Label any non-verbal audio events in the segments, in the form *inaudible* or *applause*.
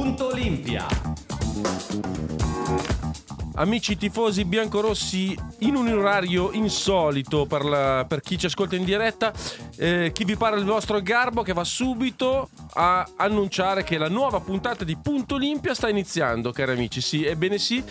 Punto Olimpia. Amici tifosi biancorossi, in un orario insolito per, la- per chi ci ascolta in diretta, eh, chi vi parla il vostro Garbo che va subito a annunciare che la nuova puntata di Punto Olimpia sta iniziando, cari amici. Sì, ebbene sì,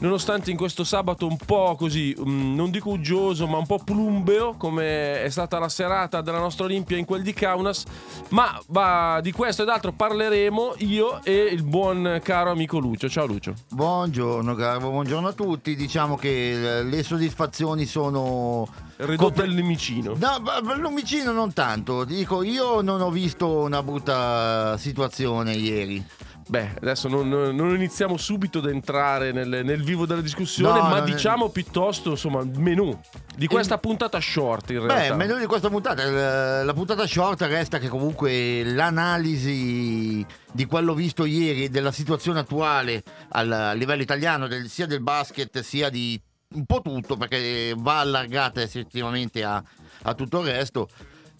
nonostante in questo sabato un po' così, mm, non dico uggioso, ma un po' plumbeo, come è stata la serata della nostra Olimpia in quel di Kaunas, ma va, di questo e d'altro parleremo io e il buon caro amico Lucio. Ciao Lucio. Buongiorno Garbo, buongiorno a tutti. Diciamo che eh, le soddisfazioni sono Ridotto il limicino. No, ma l'omicino non tanto. Dico, io non ho visto una brutta situazione ieri. Beh, adesso non, non iniziamo subito ad entrare nel, nel vivo della discussione, No, ma non è- diciamo piuttosto, insomma, il menù di questa puntata short in Beh, realtà. il menù di questa puntata, eh, la puntata short resta che comunque l'analisi di quello visto ieri della situazione attuale al, a livello italiano, del- sia del basket sia di un po' tutto, perché va allargata effettivamente a, a tutto il resto,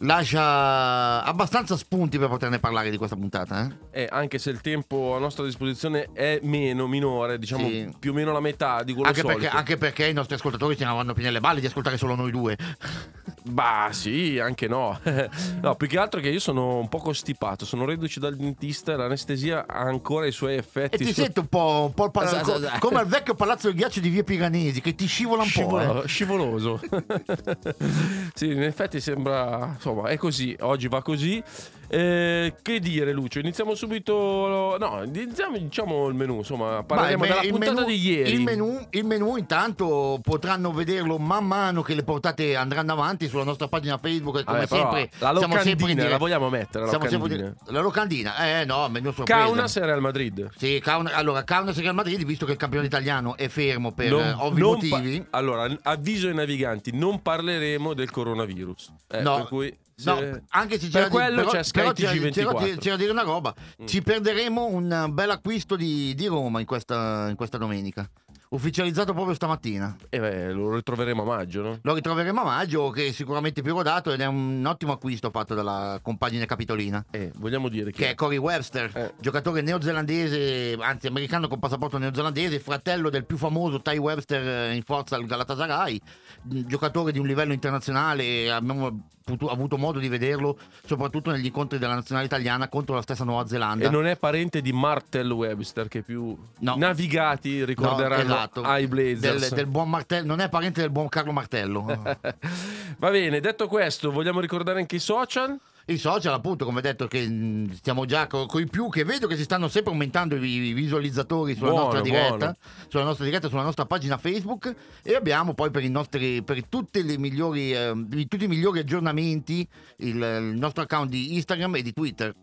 lascia abbastanza spunti per poterne parlare di questa puntata. Eh? Eh, anche se il tempo a nostra disposizione è meno, minore, diciamo Sì. più o meno la metà di quello Anche solito. perché, anche perché i nostri ascoltatori ne vanno più nelle balle di ascoltare solo noi due. *laughs* Bah, sì, anche no. *laughs* no, più che altro che io sono un po' costipato, sono reduce dal dentista e l'anestesia ha ancora i suoi effetti. E ti su- sento un po', un po' il pala- Esatto, esatto. come al vecchio palazzo del ghiaccio di via Piranesi che ti scivola un po'. Scivolo- eh. scivoloso. *laughs* sì, in effetti sembra. Insomma, è così. Oggi va così. Eh, che dire, Lucio? Iniziamo subito. No, iniziamo diciamo il menù. Insomma, il me- della puntata menù- di ieri. Il menù, il menù intanto potranno vederlo man mano che le portate andranno avanti sulla nostra pagina Facebook. Come Vabbè, sempre, la siamo sempre locandina diretta. la vogliamo mettere. La locandina. diretta. La locandina, eh no, menù sorpresa. Kaunas e Real Madrid. Sì, Kauna- allora Kaunas e Real Madrid, visto che il campione italiano è fermo per Non- eh, ovvi non pa- motivi. allora, avviso ai naviganti: non parleremo del coronavirus. Eh, No. per cui. No, anche se per c'era quello di, c'è Sky però c'era, TG24. c'era- da dire una roba. Mm. Ci perderemo un bel acquisto di, di Roma in questa, in questa domenica. Ufficializzato proprio stamattina. Eh beh, lo ritroveremo a maggio, no? Lo ritroveremo a maggio, che è sicuramente più rodato ed è un ottimo acquisto fatto dalla compagine capitolina. Eh, vogliamo dire Che è Corey Webster, Eh. giocatore neozelandese, anzi americano con passaporto neozelandese, fratello del più famoso Ty Webster eh, in forza al Galatasaray, giocatore di un livello internazionale, abbiamo potu- avuto modo di vederlo soprattutto negli incontri della nazionale italiana contro la stessa Nuova Zelanda. E non è parente di Martel Webster, che più No. navigati No, ricorderanno esatto. ai Blazers. Del, del buon Martello, non è parente del buon Carlo Martello. *laughs* Va bene, detto questo, vogliamo ricordare anche i social? I social, appunto, come detto, che mh, stiamo già con i più, che vedo che si stanno sempre aumentando i visualizzatori sulla Buono, nostra diretta, buono. sulla nostra diretta, sulla nostra pagina Facebook e abbiamo poi per i nostri, per tutte le migliori, eh, tutti i migliori aggiornamenti il, il nostro account di Instagram e di Twitter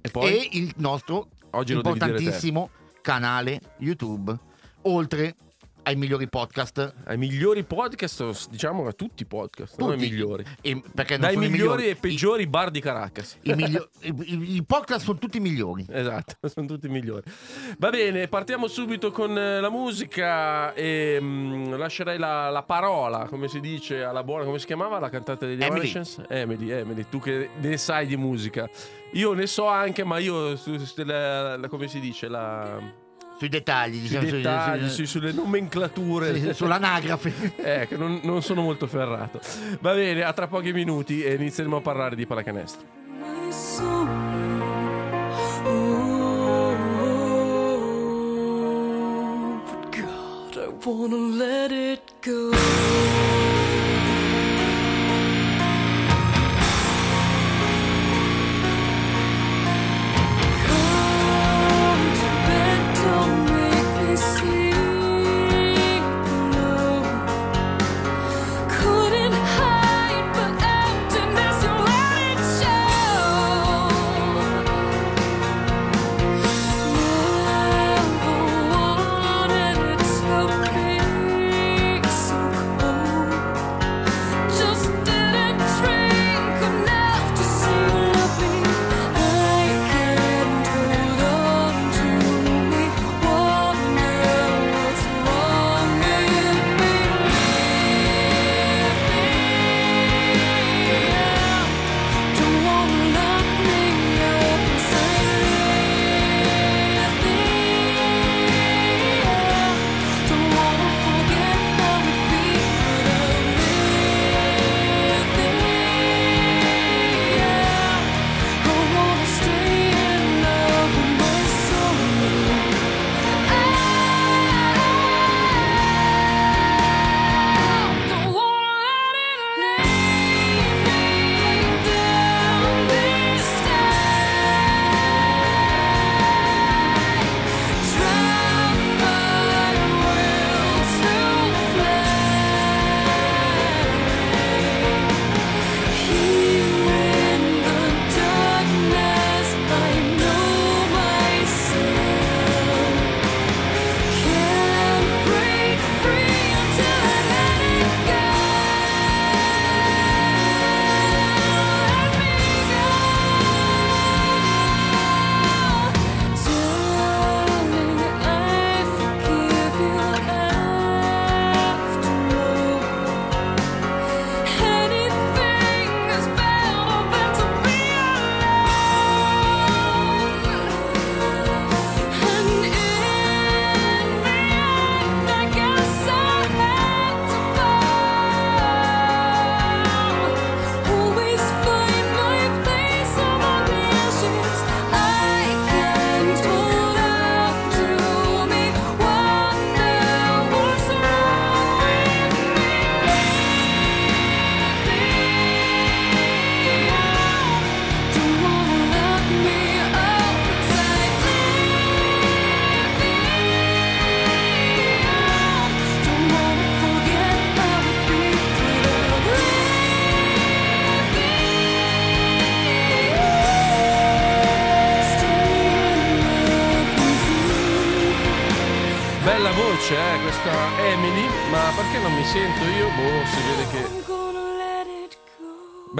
E poi? e il nostro Oggi importantissimo canale YouTube, oltre ai migliori podcast. Ai migliori podcast, diciamo a tutti i podcast, non ai Tutti. migliori. E- perché Dai sono i migliori e i- peggiori bar di Caracas. I, miglio- i- i- i podcast sono tutti migliori. Esatto, *laughs* sono tutti migliori. Va bene, partiamo subito con eh, la musica e mm, lascerei la, la parola, come si dice, alla buona, come si chiamava la cantante degli. Evanescence? Emily, Emily, tu che ne sai di musica. Io ne so anche, ma io, la- la- come si dice, la, Sui dettagli, diciamo, sui- dettagli, sui- sui- sulle nomenclature. sì, sull'anagrafe. *laughs* Eh, che non, non sono molto ferrato. Va bene, a tra pochi minuti e inizieremo a parlare di pallacanestro. Oh, wanna let it go. see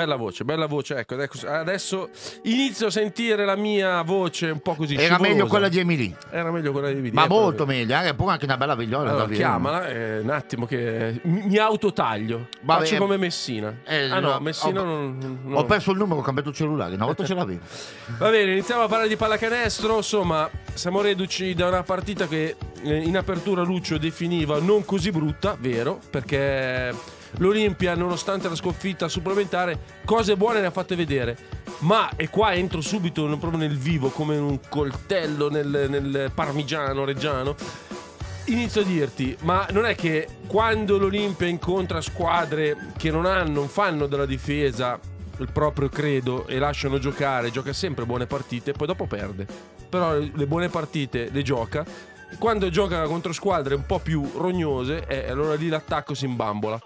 Bella voce, bella voce, ecco, ecco, adesso inizio a sentire la mia voce un po' così Era scivolosa. meglio quella di Emily. Era meglio quella di Emily. Ma eh, molto però- meglio, eh, pure anche una bella vegliola. Allora, chiamala, eh, un attimo che mi, mi autotaglio. Vabbè, Faccio eh, come Messina. eh, ah no, no, Messina ho- non, non- Ho perso il numero, ho cambiato il cellulare, una volta ce *laughs* l'avevo. Va bene, iniziamo a parlare di pallacanestro. Insomma, siamo reduci da una partita che in apertura Lucio definiva non così brutta, vero? Perché l'Olimpia, nonostante la sconfitta supplementare, cose buone ne ha fatte vedere. Ma, e qua entro subito proprio nel vivo, come un coltello nel, nel parmigiano reggiano. Inizio a dirti, ma non è che quando l'Olimpia incontra squadre che non hanno, non fanno della difesa il proprio credo e lasciano giocare, gioca sempre buone partite, poi dopo perde. Però le buone partite le gioca. Quando gioca contro squadre un po' più rognose, eh, allora lì l'attacco si imbambola.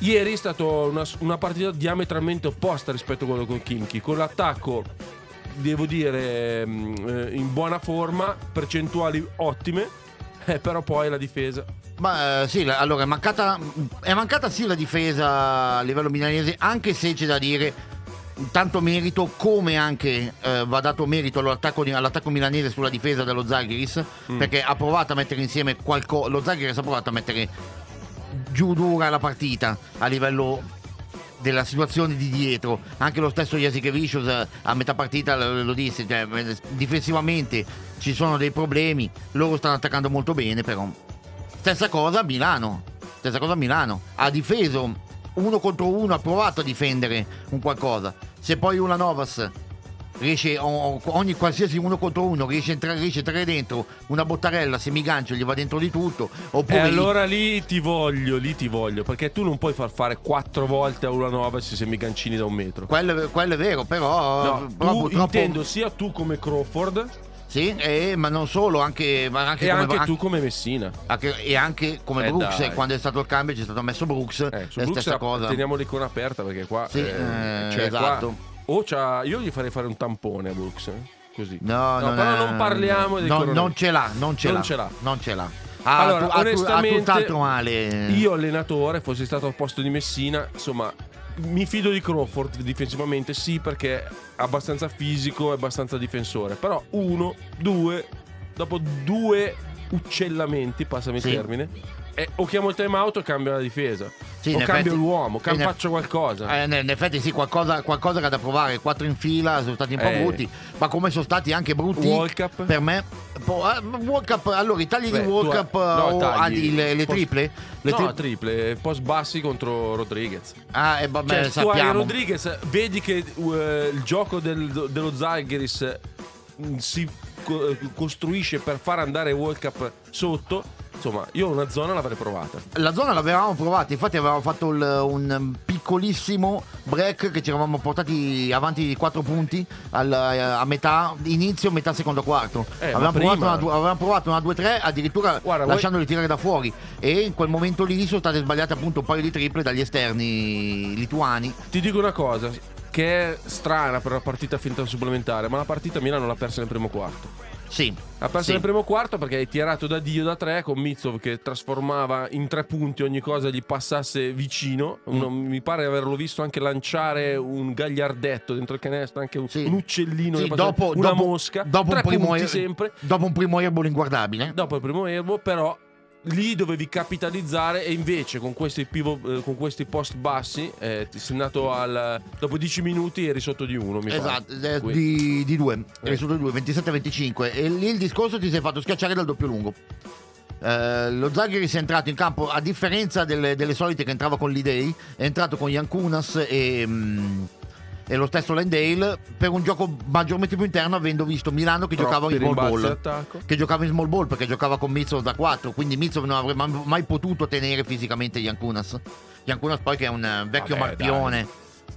Ieri è stata una, una partita diametralmente opposta rispetto a quello con Kinky, con l'attacco devo dire mm, eh, in buona forma, percentuali ottime, eh, però poi la difesa. Ma eh, sì, la- allora è mancata, è mancata sì la difesa a livello milanese, anche se c'è da dire tanto merito come anche eh, va dato merito all'attacco, all'attacco milanese sulla difesa dello Zaghiris, perché ha provato a mettere insieme qualcosa, lo Zaghiris ha provato a mettere giù dura la partita a livello della situazione di dietro. Anche lo stesso Jasikevicius a metà partita lo, lo disse, cioè, eh, difensivamente ci sono dei problemi, loro stanno attaccando molto bene però. Stessa cosa a Milano, stessa cosa a Milano, ha difeso uno contro uno, ha provato a difendere un qualcosa. Se poi una Novas riesce ogni qualsiasi uno contro uno riesce a entrare, riesce a entrare dentro una bottarella semigancio gli va dentro di tutto E oppure allora lì ti voglio, lì ti voglio, perché tu non puoi far fare quattro volte a una nuova se sei gancini da un metro. quello, quello è vero però, No, però tu purtroppo intendo sia tu come Crawford sì eh, ma non solo anche, ma anche e come, anche anche- tu come Messina. anche- e anche come Eh, Brooks dai. quando è stato il cambio c'è stato messo Brooks Eh, la Brooks stessa cosa teniamo l'icona aperta perché qua Sì, eh, cioè, esatto. qua- o c'ha, io gli farei fare un tampone a Brooks, eh, così. No, No, non però è- non parliamo di no, non ce l'ha, non ce Non l'ha. ce l'ha. Non ce l'ha. Ha, Allora, ha tu- ha onestamente, tutt'altro male. Io allenatore, fossi stato al posto di Messina, insomma, mi fido di Crawford difensivamente, sì, perché è abbastanza fisico e abbastanza difensore. Però uno, due, dopo due uccellamenti, passami Sì. il termine, e o chiamo il time out o cambio la difesa. Sì, o cambio effetti- l'uomo, cam- in faccio qualcosa. Eh, in effetti sì, qualcosa, qualcosa era da provare. Quattro in fila sono stati un po' Eh. brutti, ma come sono stati anche brutti World Cup? per me. po- eh, World Cup, allora i tagli Beh, di World tu hai- Cup no, o tagli, ah, di- le, le post- triple? Le no, tri- triple, post bassi contro Rodriguez. ah, eh, vabbè, Cioè, tu sappiamo. Rodriguez, vedi che eh, il gioco del- dello Zalgiris mm, si eh, costruisce per far andare World Cup sotto. Insomma, io una zona l'avrei provata. La zona l'avevamo provata, infatti avevamo fatto il- un piccolissimo break che ci eravamo portati avanti di 4 punti al- a metà inizio, metà secondo quarto. Eh, avevamo, provato una, avevamo provato una 2-3, addirittura Guarda, lasciandoli tirare da fuori. E in quel momento lì sono state sbagliate appunto un paio di triple dagli esterni lituani. Ti dico una cosa che è strana per una partita finta supplementare, ma la partita Milano l'ha persa nel primo quarto. Sì. Ha perso sì. nel primo quarto perché hai tirato da Dio da tre con Mitsov che trasformava in tre punti ogni cosa gli passasse vicino. Uno- Mm. mi pare di averlo visto anche lanciare un gagliardetto dentro il canestro, anche un, Sì. un uccellino, Sì, dopo, una dopo- mosca. dopo tre un sempre. Dopo un primo airball inguardabile. Dopo il primo erbo, però lì dovevi capitalizzare e invece con questi, pivo- eh, con questi post bassi eh, sei andato al dopo 10 minuti eri sotto di uno mi pare. Esatto, eh, di, di due, Eh. eri sotto di due, 27-25 e lì il discorso ti sei fatto schiacciare dal doppio lungo. Eh, lo Zaghiris è entrato in campo a differenza delle, delle solite che entrava con l'Idei, è entrato con Yankunas e, mm, e lo stesso Landale per un gioco maggiormente più interno avendo visto Milano che Troppi giocava in small ball. d'attacco. Che giocava in small ball perché giocava con Mitsov da 4, quindi Mitsov non avrebbe mai- potuto tenere fisicamente Yankunas. Yankunas poi che è un eh, vecchio Vabbè, marpione.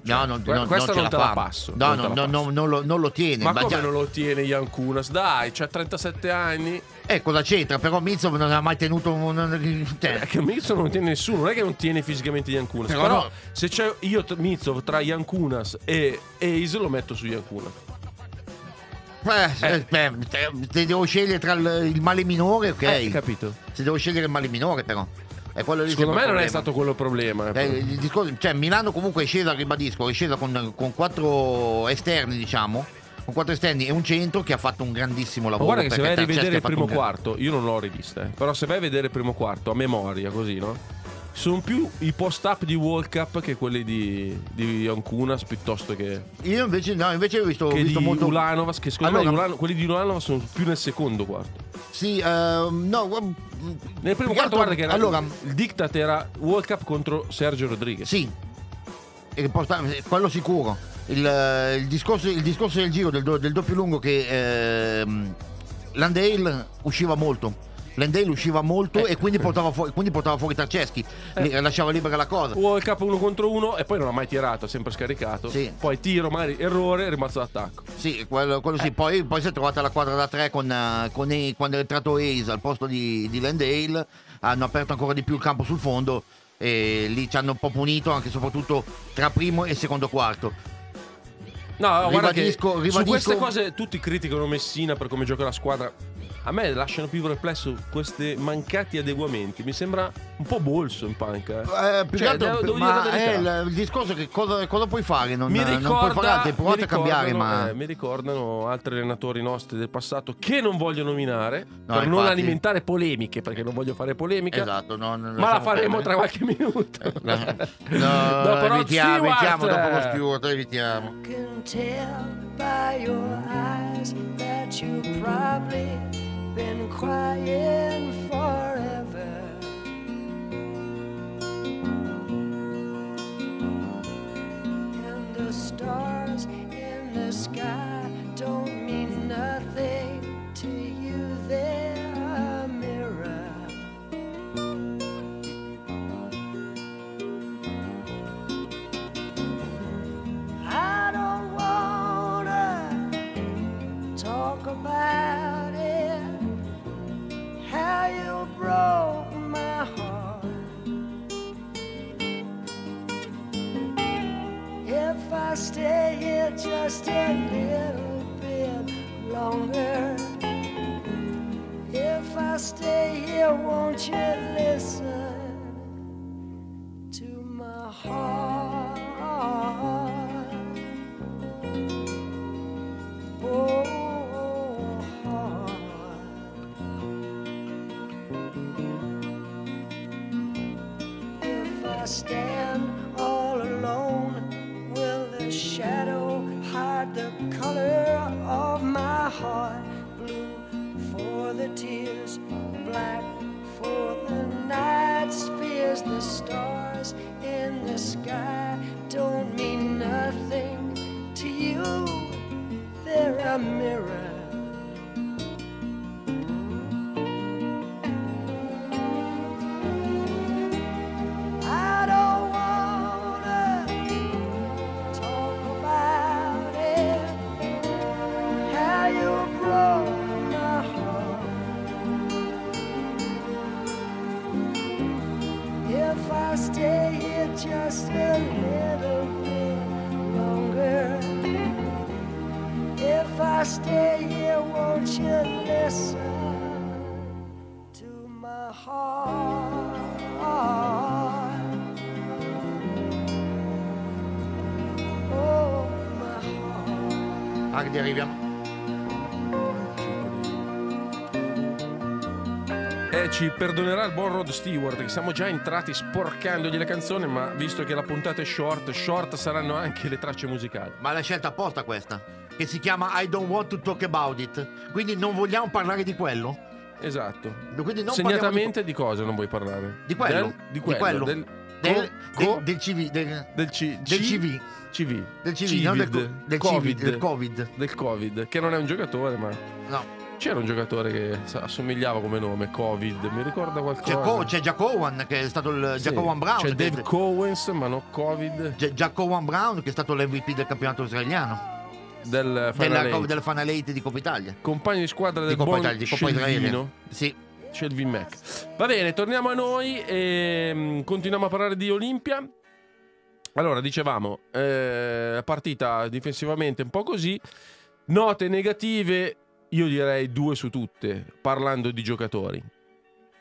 No, non, que- non- questa non ce non te la passo, No, non no, no, passo. no, non, lo, non lo tiene. Ma ma come già- non lo tiene Yankunas? Dai, c'ha 37 anni. Eh, cosa c'entra? Però Mitsov non ha mai tenuto un... cioè, Eh, che Mitsov non tiene nessuno, non è che non tiene fisicamente Yankunas. Però Però, no. se c'è io Mitsov tra Yankunas e Ace lo metto su Yankunas. Eh, eh, se devo scegliere tra il, il male minore, ok. Eh, capito? se devo scegliere il male minore, però. Secondo me non è stato quello il problema. Eh, il discorso- cioè, Milano comunque è scesa, ribadisco, è scesa con, con quattro esterni, diciamo. Con quattro esterni e un centro che ha fatto un grandissimo Ma lavoro. guarda che se vai a rivedere il primo quarto, io non l'ho rivista, eh, però se vai a vedere il primo quarto a memoria, così, no? Sono più i post-up di World Cup che quelli di, di Ancunas piuttosto che, Io invece, no, invece ho visto, ho che visto di molto. Ulanovas, che secondo Allora- me Ulan- quelli di Ulanovas sono più nel secondo quarto. Sì, ehm, no. guarda, Nel primo quarto guarda che era, Allora, il diktat era World Cup contro Sergio Rodriguez. Sì, posta- quello sicuro. Il, eh, il discorso, il discorso del giro del, do- del doppio lungo che ehm, Landale usciva molto. Landale usciva molto Eh. e quindi portava, fuori, quindi portava fuori Tarceschi, Li- lasciava libera la cosa. World Cup uno contro uno e poi non ha mai tirato, ha sempre scaricato. Sì. Poi tiro, magari errore, rimasto d'attacco. Sì, quello, quello sì. Poi, poi si è trovata la quadra da tre con, eh, con E- quando è entrato Ace al posto di, di Landale. Hanno aperto ancora di più il campo sul fondo e lì ci hanno un po' punito anche e soprattutto tra primo e secondo quarto. No, guarda che Ribadisco- su ribadisco- queste cose tutti criticano Messina per come gioca la squadra. A me lasciano più perplesso questi mancati adeguamenti. Mi sembra un po' bolso in panca. eh. Eh, più Cioè, che altro, devo- devo dire ma è il, il discorso è che cosa, cosa puoi fare? Non, mi non ricorda, puoi fare altro, mi a cambiare, ricordano- ma eh, mi ricordano altri allenatori nostri del passato che non voglio nominare No, per non infatti. alimentare polemiche, perché non voglio fare polemica. esatto, non, Ma la faremo perdere. tra qualche minuto. *laughs* No, *laughs* Dopo Rod evitiamo, evitiamo dopo lo Stewart, evitiamo. can tell by your eyes that you've probably been crying ci perdonerà il buon Rod Stewart che siamo già entrati sporcandogli le canzoni, ma visto che la puntata è short, short saranno anche le tracce musicali. Ma l'hai scelta apposta questa, che si chiama I don't want to talk about it. Quindi non vogliamo parlare di quello? Esatto. Quindi non Segnatamente di cosa non vuoi parlare? Di quello, Del, di di quello, quello. del, Del, co- del, del CV, del, del C- del CV. CV. Del CV, non del, co- del Covid. CV, del Covid. Del Covid, che non è un giocatore, ma No. C'era un giocatore che assomigliava come nome, Covid, mi ricorda C'è, qualcosa. Co- c'è Jack Owen, che è stato il Sì. Jack Owen Brown. C'è Dave Cowens, ma no Covid, J- Jack Owen Brown, che è stato l'MVP del campionato israeliano. del Della, Final Eight. del Final Eight di Coppa Italia. Compagno di squadra del Di Coppa Italia, di Coppa Israele. Sì. Shelvin Mac. Va bene, torniamo a noi e mm, continuiamo a parlare di Olimpia. Allora, dicevamo, eh, partita difensivamente un po' così. Note negative, io direi due su tutte, parlando di giocatori.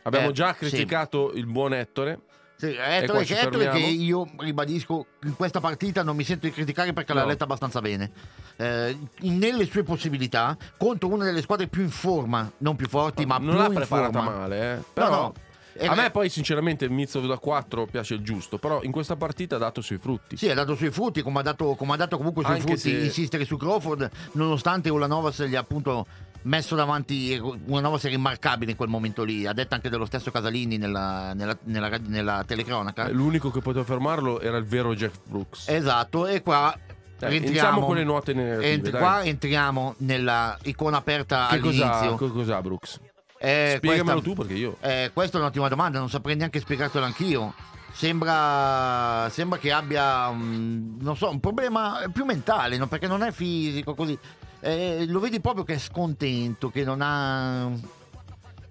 Abbiamo Eh, già sì. criticato il buon Ettore. Sì, Ettore, che, Ettore che io ribadisco in questa partita non mi sento di criticare perché l'ha No. letta abbastanza bene. Eh, nelle sue possibilità, contro una delle squadre più in forma, non più forti, ma non più l'ha preparata forma. male, eh. Però no. A Era- me poi sinceramente il Mizzo da 4 piace il giusto, però in questa partita ha dato sui frutti. Sì, ha dato sui frutti, come ha dato, come ha dato comunque sui frutti se- insistere su Crawford, nonostante Ulanovas gli ha appunto messo davanti Ulanovas era immarcabile in quel momento lì, ha detto anche dello stesso Casalini nella, nella, nella, nella telecronaca. Eh, L'unico che poteva fermarlo era il vero Jeff Brooks. Esatto, e qua Dai, rientriamo con le note negative, ent- dai. qua entriamo nella icona aperta che all'inizio. co- cos'ha Brooks? Eh, Spiegamelo questa- tu perché io... eh, questa è un'ottima domanda, non saprei neanche spiegartelo anch'io. Sembra, sembra che abbia un, non so, un problema più mentale, no? perché non è fisico così. Eh, lo vedi proprio che è scontento, che non ha.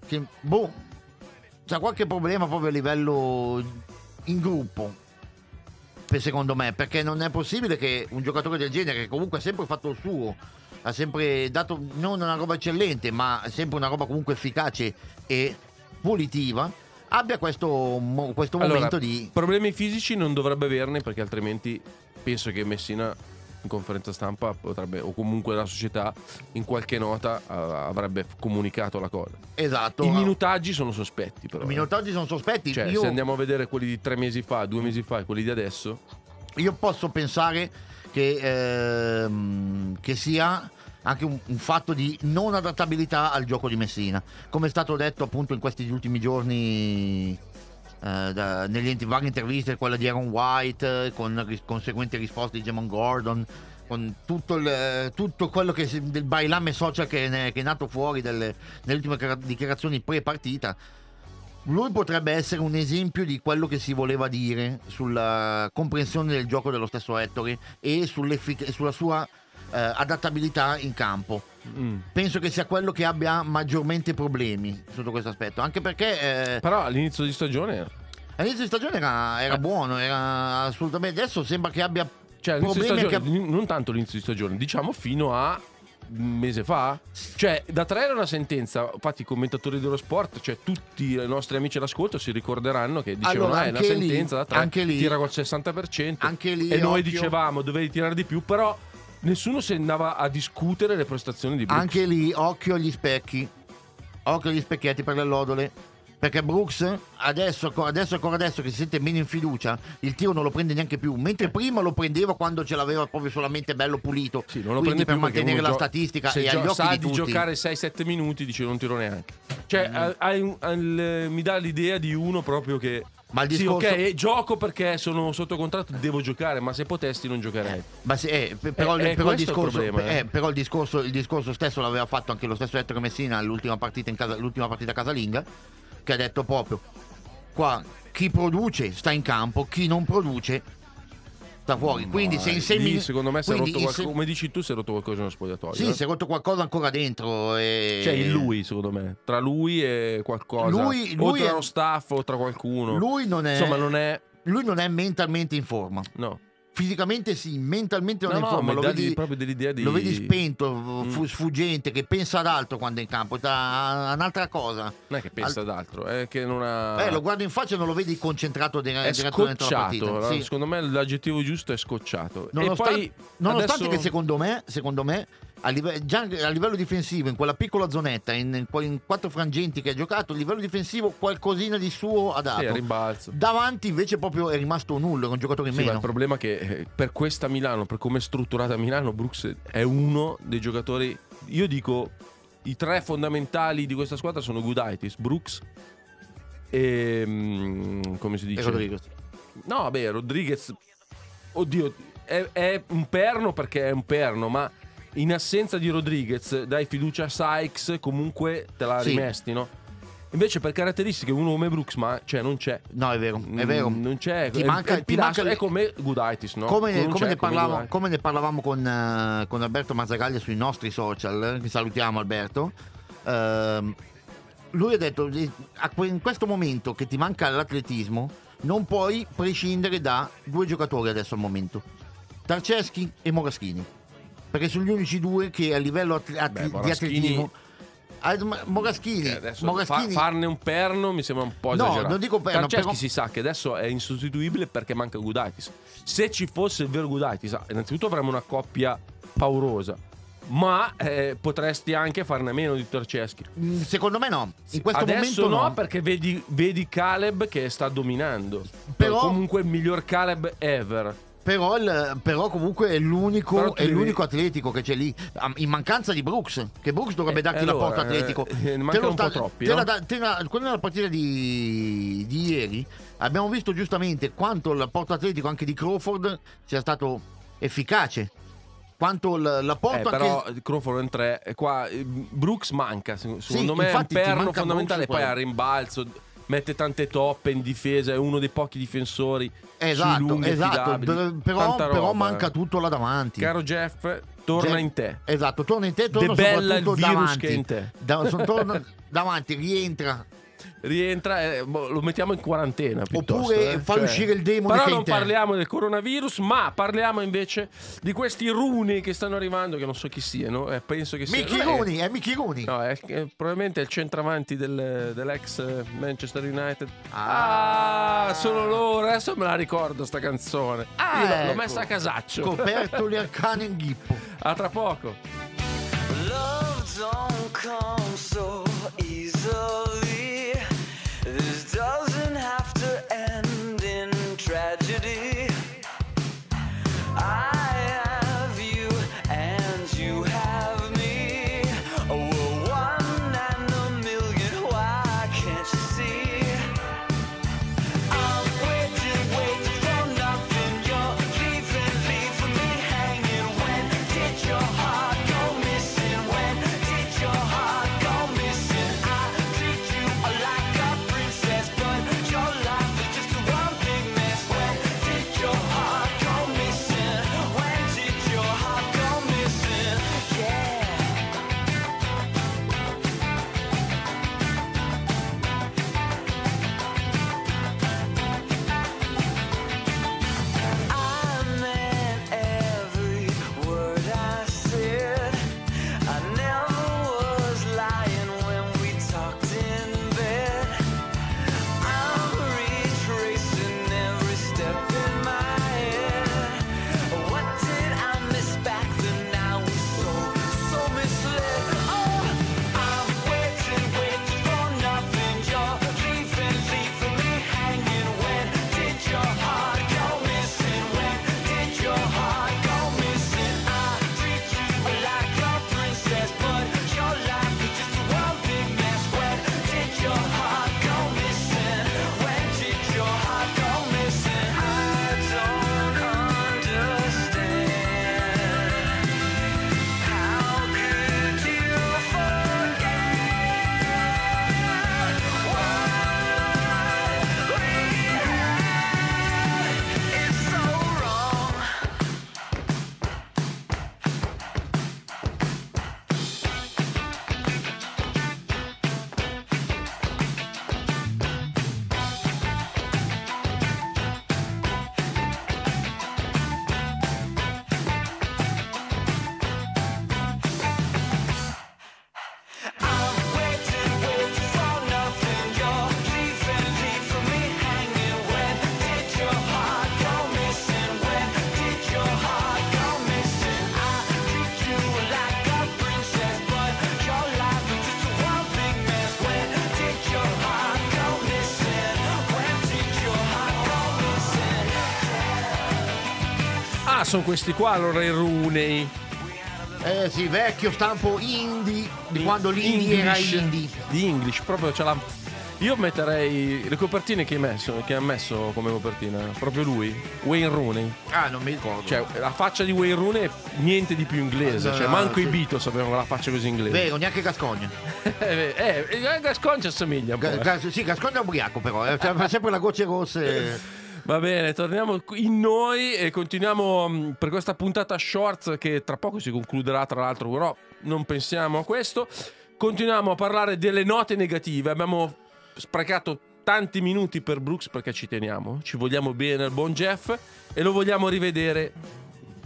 Che, boh, c'ha qualche problema proprio a livello in gruppo. Secondo me, perché non è possibile che un giocatore del genere, che comunque ha sempre fatto il suo, ha sempre dato non una roba eccellente, ma sempre una roba comunque efficace e volitiva, abbia questo, questo Allora, momento di. problemi fisici non dovrebbe averne perché altrimenti penso che Messina in conferenza stampa potrebbe, o comunque la società in qualche nota eh, avrebbe comunicato la cosa. Esatto. I minutaggi sono sospetti però. I eh. minutaggi sono sospetti. Cioè, io, se andiamo a vedere quelli di tre mesi fa, due mesi fa e quelli di adesso, io posso pensare che, ehm, che sia anche un, un fatto di non adattabilità al gioco di Messina. Come è stato detto appunto in questi ultimi giorni. eh, da- nelle varie interviste, quella di Aaron White, con ris- conseguenti risposte di Jamon Gordon, con tutto, il- tutto quello che del bailame social che, ne- che è nato fuori delle, nelle ultime dichiarazioni pre-partita. Lui potrebbe essere un esempio di quello che si voleva dire sulla comprensione del gioco dello stesso Ettore e sulla sua eh, adattabilità in campo. mm. Penso che sia quello che abbia maggiormente problemi sotto questo aspetto, anche perché eh, però all'inizio di stagione, all'inizio di stagione era, era Eh. buono, era assolutamente adesso sembra che abbia cioè stagione, che- non tanto all'inizio di stagione, diciamo fino a un mese fa. Cioè, da tre era una sentenza. Infatti, i commentatori dello sport, cioè tutti i nostri amici all'ascolto, si ricorderanno che dicevano: Allora, eh, una anche lì- sentenza da tre anche lì- tira col 60%. Anche lì, e noi occhio. dicevamo: dovevi tirare di più, però nessuno si andava a discutere le prestazioni di Brooks. Anche lì, occhio agli specchi, occhio agli specchietti per le lodole. Perché Brooks adesso, ancora adesso, ancora adesso che si sente meno in fiducia, il tiro non lo prende neanche più. Mentre prima lo prendeva quando ce l'aveva proprio solamente bello pulito. Sì, non lo Quindi prende per più mantenere la gio- statistica se e gio- agli occhi sa di di, giocare 6-7 minuti, dice non tiro neanche. Cioè, Mm. hai un- al- mi dà l'idea di uno proprio che. Ma il sì, discorso- ok, eh, gioco perché sono sotto contratto, devo giocare, ma se potessi non giocherei. Ma se- eh, pe- però, Eh, eh, però il è il discorso, problema, eh. eh, però il discorso- il discorso stesso l'aveva fatto anche lo stesso Ettore Messina all'ultima partita, in casa, l'ultima partita casalinga, che ha detto proprio qua chi produce sta in campo, chi non produce sta fuori. Quindi se in sei Lì, secondo me si è rotto qualcosa, come dici tu, si è rotto qualcosa nello spogliatoio. Sì, eh. si è rotto qualcosa ancora dentro. E... Cioè, in lui, secondo me. Tra lui e qualcosa. Lui- o lui tra è- lo staff o tra qualcuno. Lui non è, Insomma, non è. lui non è mentalmente in forma. No. Fisicamente sì, mentalmente non No, è in no, forma. ma Lo vedi, di- proprio dell'idea di. lo vedi spento, Mm. sfuggente, che pensa ad altro quando è in campo, da un'altra cosa. Non è che pensa ad altro, è che non ha. Eh, lo guardi in faccia e non lo vedi concentrato de- è diretto dentro la partita. Sì. Secondo me l'aggettivo giusto è scocciato. Nonostante, e poi. nonostante adesso- che secondo me, secondo me a, live- già a livello difensivo, in quella piccola zonetta, in, in quattro frangenti che ha giocato, a livello difensivo qualcosina di suo ha dato. Sì, rimbalzo. Davanti invece proprio è rimasto nullo, era un giocatore in Sì, ma meno. il problema è che eh, per questa Milano, per come è strutturata Milano, Brooks è uno dei giocatori. Io dico i tre fondamentali di questa squadra sono Gudaitis, Brooks e. mm, come si E dice? Rodriguez. No, vabbè, Rodriguez. Oddio, è, è un perno perché è un perno, ma in assenza di Rodriguez dai fiducia a Sykes, comunque te l'ha Sì. rimesti, no? Invece per caratteristiche uno come Brooks, ma cioè non c'è. No, è vero, è Mm, vero. Non c'è. Ti è, manca- è ti manca- è come Gudaitis, no? Come, come ne parlavamo, Gudaitis. come ne parlavamo con, eh, con Alberto Mazzagaglia sui nostri social, che salutiamo Alberto, ehm, lui ha detto eh, in questo momento che ti manca l'atletismo non puoi prescindere da due giocatori adesso al momento, Tarceschi e Moraschini. Perché sono gli unici due che a livello atl- atl- Beh, di atletismo Moraschini, Eh, fa- farne un perno mi sembra un po' No, esagerato. non dico perno, Franceschi però- si sa che adesso è insostituibile perché manca Gudaitis. Se ci fosse il vero Gudaitis, innanzitutto avremmo una coppia paurosa. Ma eh, potresti anche farne a meno di Torceschi. Mm, secondo me no, in questo Adesso momento no, perché vedi, vedi Caleb che sta dominando. Però- comunque il miglior Caleb ever. Però, il- però comunque è l'unico, è l'unico atletico che c'è lì, in mancanza di Brooks, che Brooks dovrebbe Eh, darti allora, l'apporto atletico. eh, ne Te lo sta- troppi, te no? la te la- quella nella partita di, di ieri abbiamo visto giustamente quanto l'apporto atletico anche di Crawford sia stato efficace. Quanto l- Eh, l'apporto però anche... Crawford in tre, qua eh, Brooks manca. se- Secondo me è un perno fondamentale. Brooks Poi a rimbalzo, mette tante toppe in difesa. È uno dei pochi difensori. Esatto, lunghi esatto. dove- Però, però roba, manca eh. tutto là davanti. Caro Jeff, torna Jeff- in te. Esatto, torna in te, torna De soprattutto davanti. che è in te. Da- torna *laughs* davanti, rientra. Rientra, eh, boh, lo mettiamo in quarantena. Oppure eh. fa uscire il demone Però è non parliamo del coronavirus, ma parliamo invece di questi runi che stanno arrivando, che non so chi siano. eh, penso che Mickey siano. Rooney, è Mickey Rooney. No, è, è probabilmente il centravanti del- dell'ex eh, Manchester United. Ah. Ah, sono loro. Adesso me la ricordo sta canzone. Ah, Io l'ho- l'ho ecco. messa a casaccio. Coperto gli arcani in *laughs* ghippo. A tra poco. Love don't Ah, sono questi qua allora i Rooney. Eh sì, vecchio stampo indie, di quando l'indie era indie. Di English, proprio ce l'ha. Io metterei le copertine che hai messo, che ha messo come copertina, proprio lui, Wayne Rooney. Ah, non mi ricordo. Cioè, la faccia di Wayne Rooney è niente di più inglese. No, cioè, no, manco sì. i Beatles avevano la faccia così inglese. Vero, neanche Gascogna. *laughs* eh, eh, Gascon ci assomiglia un po'. Ga- eh. Sì, Gascogna è ubriaco però, eh, *laughs* c'ha sempre la gocce rosse. *laughs* Va bene, torniamo in noi e continuiamo mh, per questa puntata shorts che tra poco si concluderà, tra l'altro, però non pensiamo a questo. Continuiamo a parlare delle note negative. Abbiamo sprecato tanti minuti per Brooks perché ci teniamo, ci vogliamo bene al buon Jeff e lo vogliamo rivedere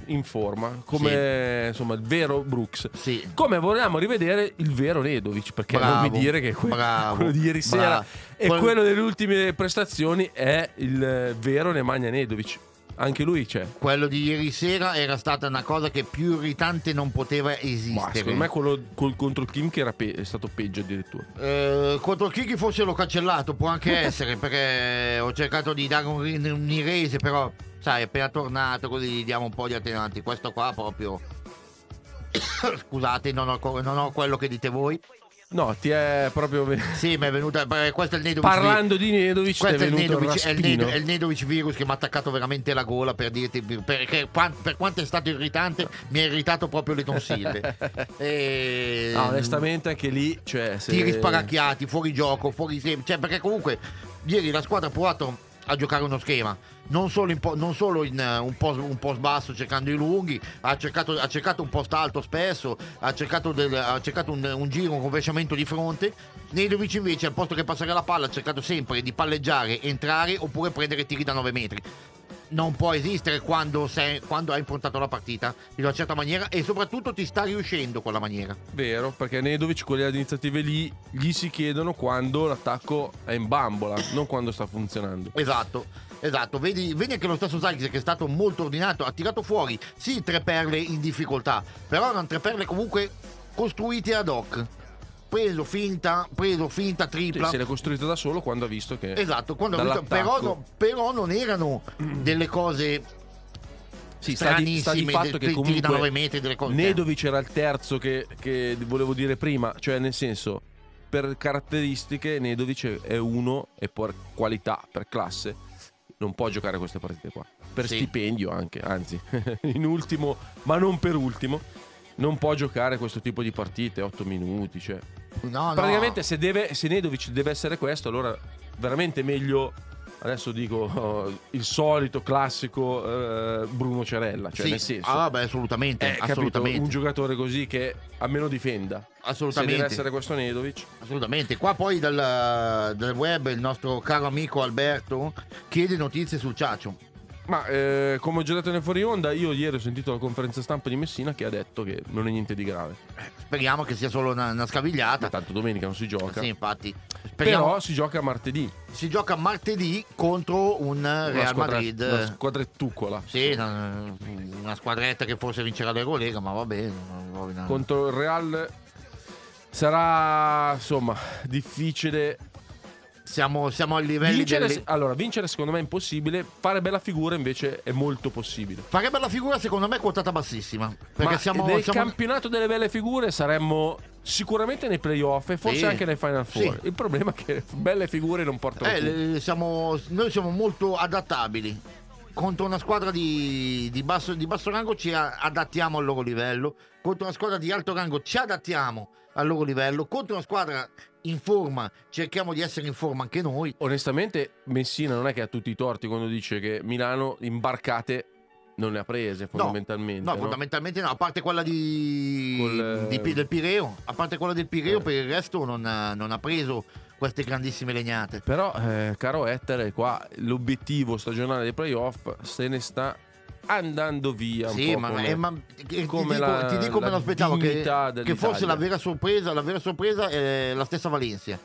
in forma, come insomma il vero Brooks. Sì. Come vogliamo rivedere il vero Nedovic, perché non Bravo, mi dire che que- bravo, quello di ieri sera bravo. e Quel- quello delle ultime prestazioni è il vero Nemanja Nedovic. Anche lui c'è. Quello di ieri sera era stata una cosa che più irritante non poteva Ma esistere. secondo me quello col- contro Kim che era pe- è stato peggio addirittura. Eh, contro Kiki forse l'ho cancellato, può anche *laughs* essere perché ho cercato di dare un, un irese, però sai, è appena tornato così gli diamo un po' di attenuanti. Questo qua proprio... *coughs* Scusate, non ho, non ho quello che dite voi. No, ti è proprio Sì, mi è venuta... Questo è il Nedovic parlando di Nedovic ti è Questo è il, Nedovic, è, il raspino. Ned- è il Nedovic virus che mi ha attaccato veramente la gola per dirti perché per quanto è stato irritante mi ha irritato proprio le tonsille *laughs* e... No, onestamente anche lì, cioè, se... tiri sparacchiati fuori gioco fuori cioè perché comunque ieri la squadra ha provato a giocare uno schema. Non solo in, po- non solo in eh, un, post, un post basso cercando i lunghi ha cercato, ha cercato un post alto spesso ha cercato, del- ha cercato un, un giro un rovesciamento di fronte. Nedovic invece al posto che passare la palla ha cercato sempre di palleggiare entrare oppure prendere tiri da 9 metri non può esistere quando, sei, quando hai improntato la partita in una certa maniera e soprattutto ti sta riuscendo quella maniera Vero, perché Nedovic quelle iniziative lì gli si chiedono quando l'attacco è in bambola, *laughs* non quando sta funzionando. Esatto, esatto. Vedi, vedi anche lo stesso Zagis che è stato molto ordinato, ha tirato fuori, sì, tre perle in difficoltà, però erano tre perle comunque costruite ad hoc. Preso finta, preso finta, Sì, tripla. se l'è costruito da solo quando ha visto che Esatto, quando ho visto, però, no- però non erano delle cose Sì, sta di, sta di fatto che tiri da 9 comunque metri, delle cose. Nedovic era il terzo che, che volevo dire prima, cioè nel senso per caratteristiche Nedovic è uno e per qualità, per classe non può giocare queste partite qua. Per Sì. stipendio anche, anzi, *laughs* in ultimo, ma non per ultimo, non può giocare questo tipo di partite, 8 minuti, cioè. No, no. Praticamente se, deve, se Nedovic deve essere questo, allora veramente meglio, adesso dico oh, il solito classico eh, Bruno Cerella, cioè Sì. nel senso... Ah, beh, assolutamente, eh, assolutamente. un giocatore così che almeno difenda. Se assolutamente. deve essere questo Nedovic. Assolutamente, qua poi dal, dal web il nostro caro amico Alberto chiede notizie sul Ciaccio. Ma eh, come ho già detto nel fuori onda, io ieri ho sentito la conferenza stampa di Messina che ha detto che non è niente di grave. Speriamo che sia solo una, una scavigliata. Tanto domenica non si gioca. Sì, infatti. Speriamo. Però si gioca martedì. Si gioca martedì contro un Una Real squadra- Madrid. Una squadrettucola. Sì, una, una squadretta che forse vincerà l'Eurolega, ma va bene. Contro il Real sarà insomma difficile. Siamo, siamo a livelli Vincere, delle- allora, vincere secondo me è impossibile. Fare bella figura invece è molto possibile. Farebbe la figura secondo me quotata bassissima. Perché Ma siamo, nel siamo- campionato delle belle figure saremmo sicuramente nei playoff e forse Sì. anche nei Final Four. Sì. Il problema è che belle figure non portano Eh, siamo- noi siamo molto adattabili. Contro una squadra di, di basso, di basso rango ci adattiamo al loro livello. Contro una squadra di alto rango ci adattiamo al loro livello. Contro una squadra in forma cerchiamo di essere in forma anche noi. Onestamente, Messina non è che ha tutti i torti quando dice che Milano imbarcate non le ha prese fondamentalmente. No, no? fondamentalmente no, a parte quella di, Col, di- del Pireo, a parte quella del Pireo, Eh. per il resto non ha, non ha preso queste grandissime legnate. Però, eh, caro Etter, qua l'obiettivo stagionale dei playoff se ne sta andando via. Sì, ma, come- eh, ma ti, ti come dico, la- ti dico me la lo aspettavo che, che forse la vera sorpresa, la vera sorpresa è la stessa Valencia.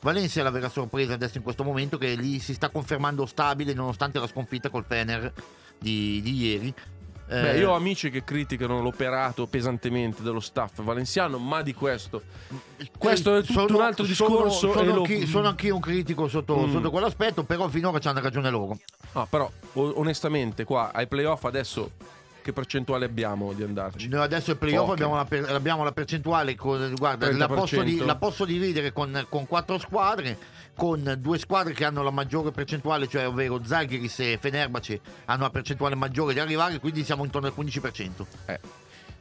Valencia è la vera sorpresa adesso in questo momento che lì si sta confermando stabile nonostante la sconfitta col Fener di, di ieri. Eh, Beh, io ho amici che criticano l'operato pesantemente dello staff valenziano, ma di questo. questo è tutto un altro discorso Sono, lo- anch'io, sono anch'io un critico sotto, Mm. sotto quell'aspetto, però finora c'hanno ragione loro. Ah, però, o- onestamente, qua ai playoff adesso che percentuale abbiamo di andarci? Noi adesso il playoff Poche. abbiamo la, per- abbiamo la percentuale, con, guarda, la 30%. posso, di- la posso dividere con, con quattro squadre, con due squadre che hanno la maggiore percentuale, cioè ovvero Zaghiris e Fenerbahce hanno una percentuale maggiore di arrivare, quindi siamo intorno al 15%. Eh.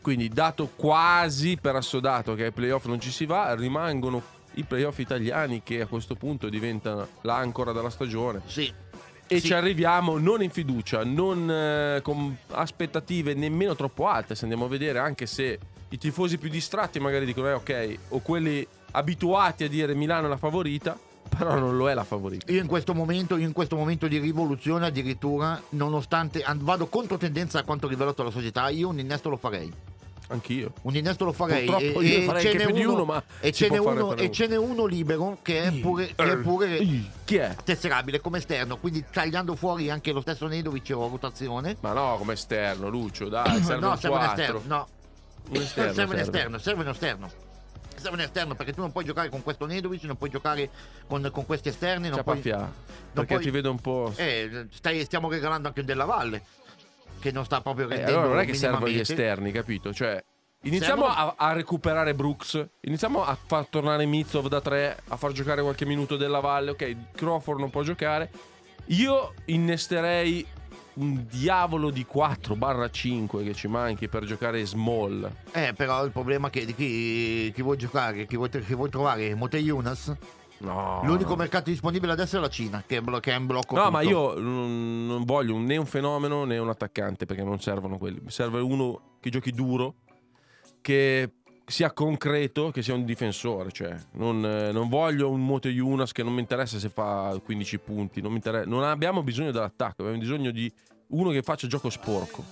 Quindi, dato quasi per assodato che ai playoff non ci si va, rimangono i playoff italiani che a questo punto diventano l'ancora della stagione. Sì. E Sì. ci arriviamo non in fiducia, non eh, con aspettative nemmeno troppo alte. Se andiamo a vedere, anche se i tifosi più distratti magari dicono, eh, ok, o quelli abituati a dire Milano è la favorita, però non lo è la favorita. Io in questo momento, io in questo momento di rivoluzione, addirittura, nonostante an- vado contro tendenza a quanto rivelato la società, io un innesto lo farei. Anch'io. Un innesto lo farei. Purtroppo io ne farei ce anche più di uno, ma e ce n'è uno, e ce n'è uno libero che è pure, che è pure Chi è? tesserabile come esterno, quindi tagliando fuori anche lo stesso Nedovic o rotazione. Ma no, come esterno, Lucio, dai, serve no, serve un 4. esterno. No, Un esterno serve un esterno, serve un esterno. Serve un esterno perché tu non puoi giocare con questo Nedovic, non puoi giocare con, con questi esterni. Non C'ha puoi, Paffia, perché puoi- ti vedo un po'... eh, stai- stiamo regalando anche un Della Valle che non sta proprio Eh, rendendo allora non è che servono gli esterni, capito? Cioè, iniziamo a, a recuperare Brooks, iniziamo a far tornare Mitsov da 3, a far giocare qualche minuto della Valle. Ok, Crawford non può giocare. Io innesterei un diavolo di 4-5 che ci manchi per giocare small. Eh, però il problema è che di chi, chi vuoi giocare, chi vuoi, chi vuoi trovare, Mote Yunus. No. L'unico mercato disponibile adesso è la Cina, che è, blo- che è in blocco. No, tutto. ma io non, non voglio né un fenomeno né un attaccante perché non servono quelli. Mi serve uno che giochi duro, che sia concreto, che sia un difensore. Cioè, non, eh, non voglio un Mote Yunas che non mi interessa se fa 15 punti. Non, mi interessa- non abbiamo bisogno dell'attacco, abbiamo bisogno di uno che faccia gioco sporco.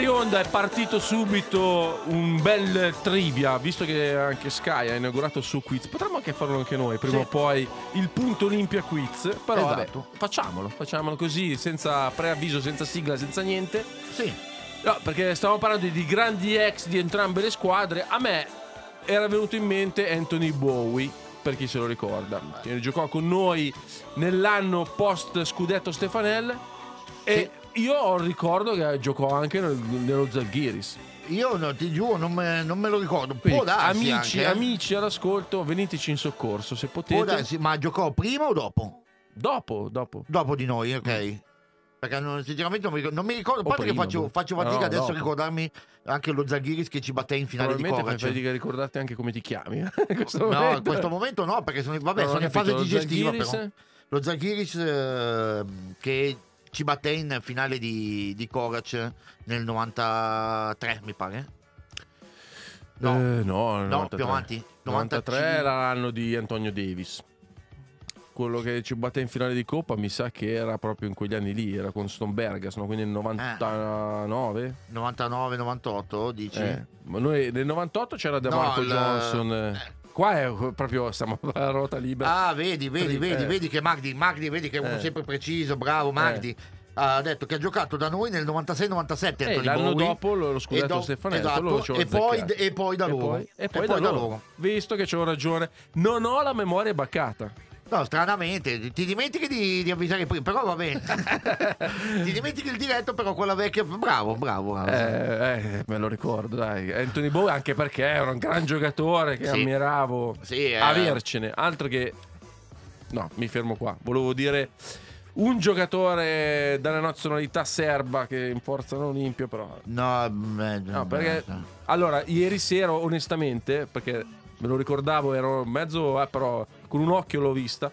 Fuori onda è partito subito un bel trivia, visto che anche Sky ha inaugurato il suo quiz. Potremmo anche farlo anche noi, prima o poi il punto Olimpia quiz. Però vabbè, Esatto. facciamolo, facciamolo così, senza preavviso, senza sigla, senza niente. Sì. No, perché stavamo parlando di grandi ex di entrambe le squadre. A me era venuto in mente Anthony Bowie, per chi se lo ricorda, che giocò con noi nell'anno post scudetto Stefanel. E io ho il ricordo che giocò anche nel- nello Zalgiris. Io no, ti giuro, non me, non me lo ricordo. Quindi, Può darsi amici, anche, eh. amici all'ascolto, veniteci in soccorso se Può potete. darsi, ma giocò prima o dopo? Dopo, dopo. Dopo di noi, ok. Perché non- sinceramente non mi ricordo, non mi ricordo. A parte che prima, faccio, boh. faccio No, fatica adesso a dopo. ricordarmi anche lo Zaghiris che ci batté in finale di Probabilmente fai Kovac. fatica a ricordarti anche come ti chiami. *laughs* in questo No, momento. in questo momento no, perché sono, vabbè, No, sono non ho in fase lo digestiva Zalgiris? però. Lo Zaghiris eh, che ci batté in finale di, di Kovac nel 93, mi pare. No, Eh, no, no 93. più avanti. 93 era l'anno di Antonio Davis. Quello che ci batte in finale di Coppa mi sa che era proprio in quegli anni lì, era con Stombergas, no? quindi nel 99. 99, 98, dici? Eh, ma noi nel 98 c'era De No, Marco il- Johnson. Eh. Qua è proprio stiamo *laughs* alla ruota libera. Ah, vedi, vedi, vedi, eh. vedi che Magdi, Magdi, vedi che è uno Eh. sempre preciso, bravo Magdi. Ha detto che ha giocato da noi nel 96-97 E Anthony Eh, l'anno Bowie. dopo lo, lo E scudetto do- Stefanetto esatto, e, poi, e poi da E loro. poi- e poi da loro. Visto che c'ho ragione, non ho la memoria baccata. No, stranamente, ti dimentichi di, di avvisare prima, però va bene. *laughs* ti dimentichi il diretto, però quella vecchia. Bravo, bravo, bravo. Eh, eh, me lo ricordo, dai. Anthony Bowie, anche perché era un gran giocatore che Sì. ammiravo. Sì, eh. Avercene, altro che. No, mi fermo qua. Volevo dire un giocatore dalla nazionalità serba che in forza non Olimpio, però. No, eh, No, perché. no. Allora, ieri sera, onestamente, perché me lo ricordavo, ero mezzo, eh, però con un occhio l'ho vista.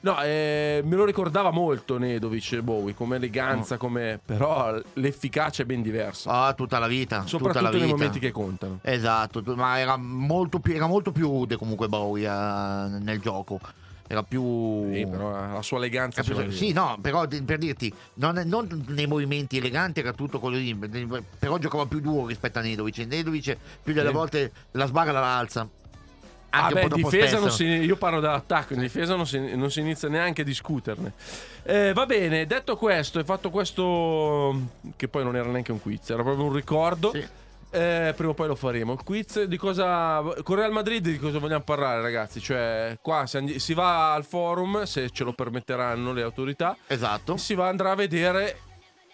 No, eh, me lo ricordava molto Nedovic e Bowie, come eleganza, come... però l'efficacia è ben diversa. Ah, tutta la vita. tutta soprattutto la nei vita. momenti che contano. Esatto, ma era molto più, era molto più rude comunque Bowie eh, nel gioco. Era più. Sì, però la sua eleganza l'aveva. sì, no, però per dirti, non, non nei movimenti eleganti era tutto quello lì, però giocava più duro rispetto a Nedovic. Nedovic più delle Sì. volte la sbarra la alza. Ah, Anche beh, po' troppo difesa si, io parlo dell'attacco, in difesa non si, non si inizia neanche a discuterne. Eh, va bene, detto questo, e fatto questo, che poi non era neanche un quiz, era proprio un ricordo. Sì. Eh, prima o poi lo faremo. Il quiz di cosa. Con Real Madrid di cosa vogliamo parlare, ragazzi? Cioè, qua si, andi- si va al forum, se ce lo permetteranno le autorità. Esatto. Si va andrà a vedere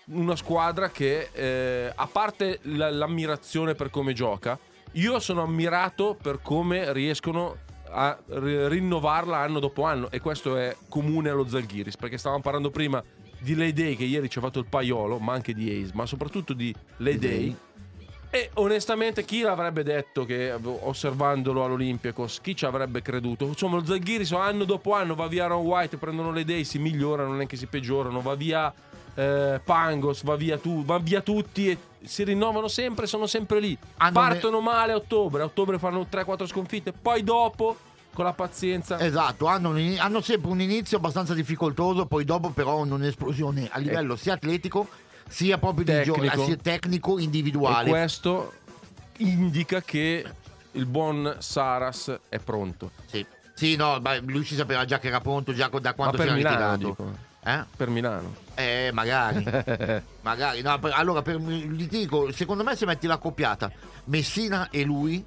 una squadra che, eh, a parte la- l'ammirazione per come gioca, io sono ammirato per come riescono a ri- rinnovarla anno dopo anno. E questo è comune allo Zalgiris, perché stavamo parlando prima di Day che ieri ci ha fatto il paiolo, ma anche di Ace, ma soprattutto di Day. E onestamente chi l'avrebbe detto che osservandolo all'Olympiacos, chi ci avrebbe creduto? Insomma, lo Zalgiris anno dopo anno va via Aaron White, prendono le idee, si migliorano, non è che si peggiorano, va via eh, Pangos, va via, tu, va via tutti e si rinnovano sempre, sono sempre lì. Hanno Partono male a ottobre, a ottobre fanno 3-4 sconfitte, poi dopo con la pazienza Esatto, hanno, ini- hanno sempre un inizio abbastanza difficoltoso, poi dopo però hanno un'esplosione a livello sia atletico sia proprio di gioco, Tecnico. sia tecnico e individuale. questo indica che il buon Saras è pronto. Sì. Sì, no, lui si sapeva già che era pronto già da quando si era Milano ritirato. dico. Eh? Per Milano. Eh, magari. *laughs* magari. No, per- allora, per, ti dico, secondo me se metti l'accoppiata Messina e lui,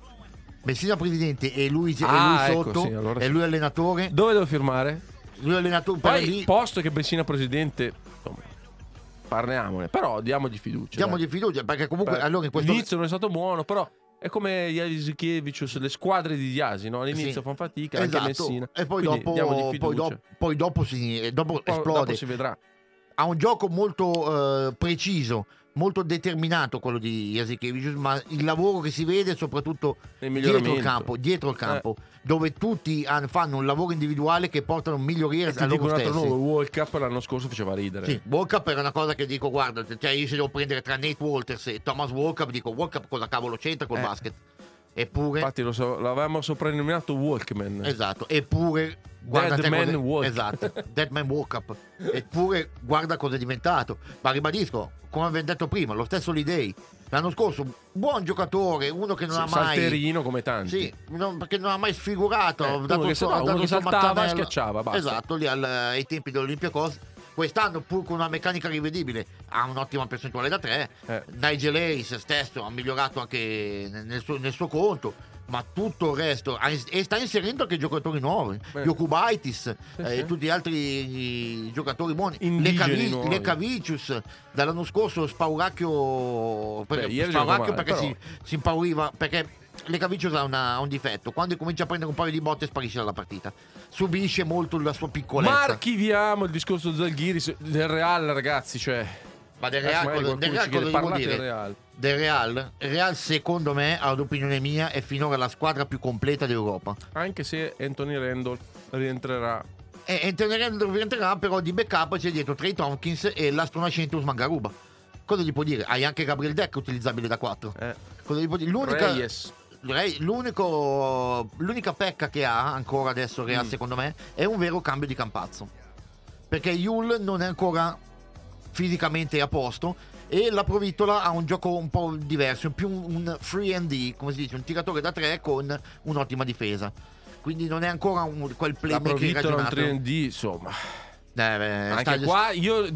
Messina presidente e lui, e Ah, lui ecco, sotto, sì, allora e lui allenatore, Dove devo firmare? lui allenatore, per Poi, lì, posto che Bessina presidente, insomma, parliamone. Però diamogli fiducia. diamogli dai. fiducia, perché comunque Beh, allora in questo... L'inizio non è stato buono, però è come Jasikevic, le squadre di Iasi, no? All'inizio Sì. fanno fatica, anche Esatto. Messina. E poi Quindi dopo, poi, dopo, poi dopo, si, dopo esplode. dopo si vedrà. ha un gioco molto eh, preciso, molto determinato quello di Jasikevicius, ma il lavoro che si vede soprattutto dietro il campo, dietro il campo dove tutti han- fanno un lavoro individuale che portano migliorie E a loro stessi. nome, World Cup l'anno scorso faceva ridere. Sì, World Cup era una cosa che dico, guarda, cioè io se devo prendere tra Nate Walters e Thomas World Cup, dico World Cup cosa cavolo c'entra col Eh. basket? Eppure, Infatti lo so, l'avevamo soprannominato Walkman. esatto, eppure guarda Dead Man cosa- Walk. esatto, *laughs* Dead Man World Cup. Eppure guarda cosa è diventato. Ma ribadisco, come abbiamo detto prima, lo stesso Lidei. L'anno scorso, buon giocatore, uno che non Sì, ha mai. Salterino come tanti. Sì, non- perché non ha mai sfigurato. Eh, dato che suo- sa- ha uno dato che saltava e schiacciava, basta. Esatto, lì al- ai tempi dell'Olympiacos. Quest'anno, pur con una meccanica rivedibile, ha un'ottima percentuale da 3. Eh. Nigel Hayes stesso ha migliorato anche nel suo, nel suo conto. Ma tutto il resto e sta inserendo anche giocatori nuovi Beh. Jokubaitis eh, sì. e tutti gli altri giocatori buoni Indigeni Lecavi-. Lecavicius dall'anno scorso Spauracchio perché, Beh, Spauracchio perché però. si, si impauriva perché Lecavicius ha, una- ha un difetto quando comincia a prendere un paio di botte sparisce dalla partita subisce molto la sua piccolezza Ma archiviamo il discorso Zalghiris del Real, ragazzi. Cioè, ma del Real, cosa- del Real cosa parlate dire? del Real. del Real Real secondo me ad opinione mia è finora la squadra più completa d'Europa Anche se Anthony Randall rientrerà. e Anthony Randall rientrerà però di backup c'è dietro Trey Tompkins e l'astro nascente Usman Garuba cosa gli può dire? hai anche Gabriel Deck utilizzabile da 4 Eh. cosa gli può dire? l'unica Reyes. Re- l'unico, l'unica pecca che ha ancora adesso il Mm. Real secondo me è un vero cambio di campazzo perché Yul non è ancora fisicamente a posto e la Provittola ha un gioco un po' diverso, più un, free and D, come si dice, un tiratore da tre con un'ottima difesa. Quindi non è ancora un- quel La playmaker Provittola un ragionato. 3D, insomma. Eh, beh, Anche sta, qua io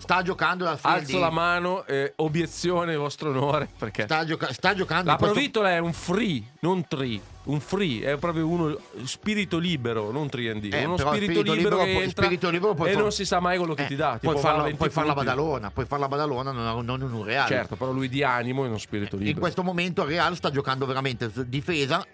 sta giocando free and alzo D. la mano, eh, obiezione, vostro onore, perché Sta, gioca- sta giocando la questo- è un free, non tree. Un free è proprio uno spirito libero, non 3D. Eh, uno spirito, spirito libero, libero che entra spirito libero e far- non si sa mai quello che Eh, ti dà. puoi, farla, va 20 puoi la punti. badalona, puoi fare la badalona, non, non in un reale. Certo, però lui di animo e non spirito libero. In questo momento il Real sta giocando veramente difesa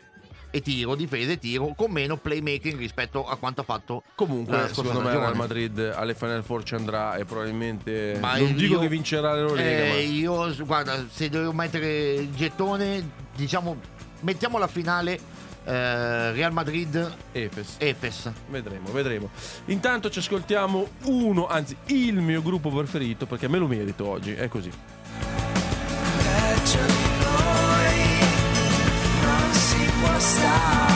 e tiro, difesa e tiro, con meno playmaking rispetto a quanto ha fatto Comunque, la scorsa secondo me. Real Madrid alle Final Four ci andrà e probabilmente Ma non io- dico che vincerà l'Eurolega, Eh, ma io, guarda, se devo mettere il gettone, diciamo, mettiamo la finale eh, Real Madrid-Efes. Efes. Vedremo, vedremo. Intanto ci ascoltiamo uno, anzi il mio gruppo preferito perché me lo merito oggi, è così. Si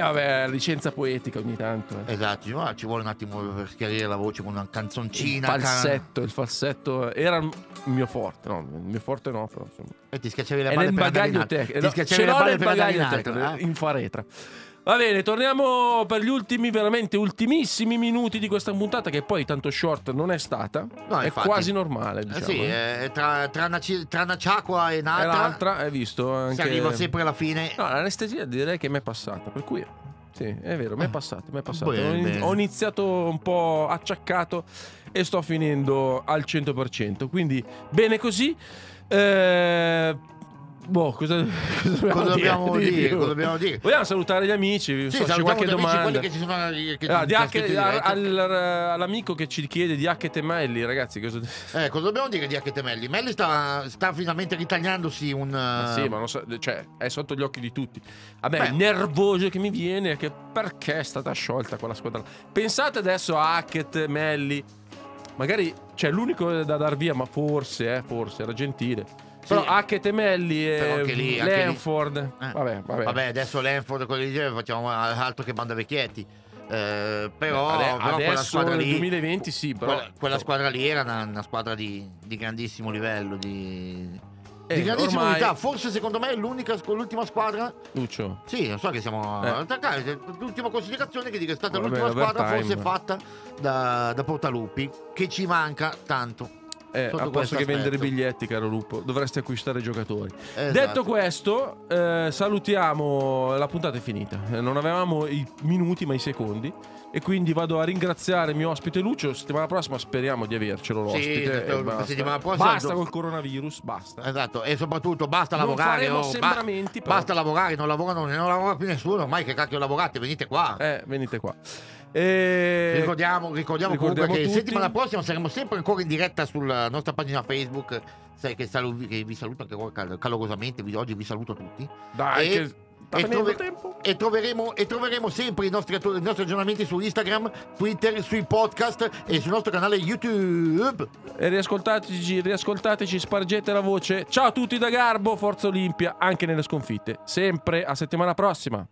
vabbè, licenza poetica ogni tanto. eh. Esatto, dice, "Ah, ci vuole un attimo per schiarire la voce con una Il canzoncina. falsetto, il falsetto era il mio forte, no, il mio forte no, però insomma. E ti schiacciavi le balle per andare in alto. tecnico. Ti No, schiacciavi le balle per andare in alto. eh? in faretra. Va bene, torniamo per gli ultimi, veramente ultimissimi minuti di questa puntata che poi tanto short non è stata. No, è infatti. quasi normale, Eh diciamo. sì, eh. eh, tra, tra, una, tra una ciacqua e E un'altra l'altra, hai visto? Anche... si arriva sempre alla fine. No, l'anestesia direi che mi è passata, per cui sì, è vero, mi è passata, mi è passata. Bene, ho, in- bene. ho iniziato un po' acciaccato e sto finendo al 100%, quindi bene così. Eh, boh, cosa, *laughs* Cosa dobbiamo di dire? più? Cosa dobbiamo dire? Vogliamo salutare gli amici, Sì, so, c'è qualche amici, domanda. quelli che ci sono che Ah, ci- di ci ha H- scritto in al- all'amico che ci chiede di H. Melli, ragazzi, cosa... Eh, cosa dobbiamo dire di H. Melli? Melli sta, sta finalmente ritagliandosi un. Ma sì, eh, ma non so, cioè, è sotto gli occhi di tutti. A me Beh. il nervoso che mi viene è che perché è stata sciolta quella squadra. Pensate adesso a Hackett, Melli. Magari c'è l'unico da dar via, ma forse, eh, forse era gentile. Però Hackett e e lì- lì- Lanford. Eh. Vabbè, vabbè. Vabbè, adesso Lanford di genere facciamo altro che banda vecchietti. Eh, però, Ade- però quella squadra nel lì. 2020 sì, però quella, quella squadra lì era una, una squadra di, di grandissimo livello, di, Eh, di grandissima ormai- unità. Forse secondo me è l'unica, l'ultima squadra. Lucio. Sì, non so che siamo Eh. L'ultima considerazione che dico è stata l'ultima squadra forse fatta da, da Portaluppi, che ci manca tanto. Eh, Sotto a posto che vendere aspetto. biglietti, caro Lupo, dovresti acquistare giocatori. Esatto. Detto questo, eh, salutiamo. La puntata è finita. Eh, non avevamo i minuti, ma i secondi. E quindi vado a ringraziare il mio ospite Lucio. Settimana prossima speriamo di avercelo Sì, l'ospite. e basta. settimana prossima- Basta col coronavirus, basta. Esatto, e soprattutto basta Non lavorare. oh, però. basta lavorare, non lavorano, non lavora più nessuno. Ormai che cacchio lavorate, venite qua. Eh, venite qua. E... Ricordiamo, ricordiamo, ricordiamo comunque che settimana prossima saremo sempre ancora in diretta sulla nostra pagina Facebook. Sai che, salu- che vi saluto anche cal- calorosamente. vi- oggi vi saluto tutti. Dai, E- che e trove- tempo. E troveremo, e troveremo sempre i nostri, i nostri aggiornamenti su Instagram, Twitter, sui podcast e sul nostro canale YouTube. E riascoltateci, riascoltateci, spargete la voce. Ciao a tutti da Garbo, Forza Olimpia, anche nelle sconfitte. Sempre a settimana prossima.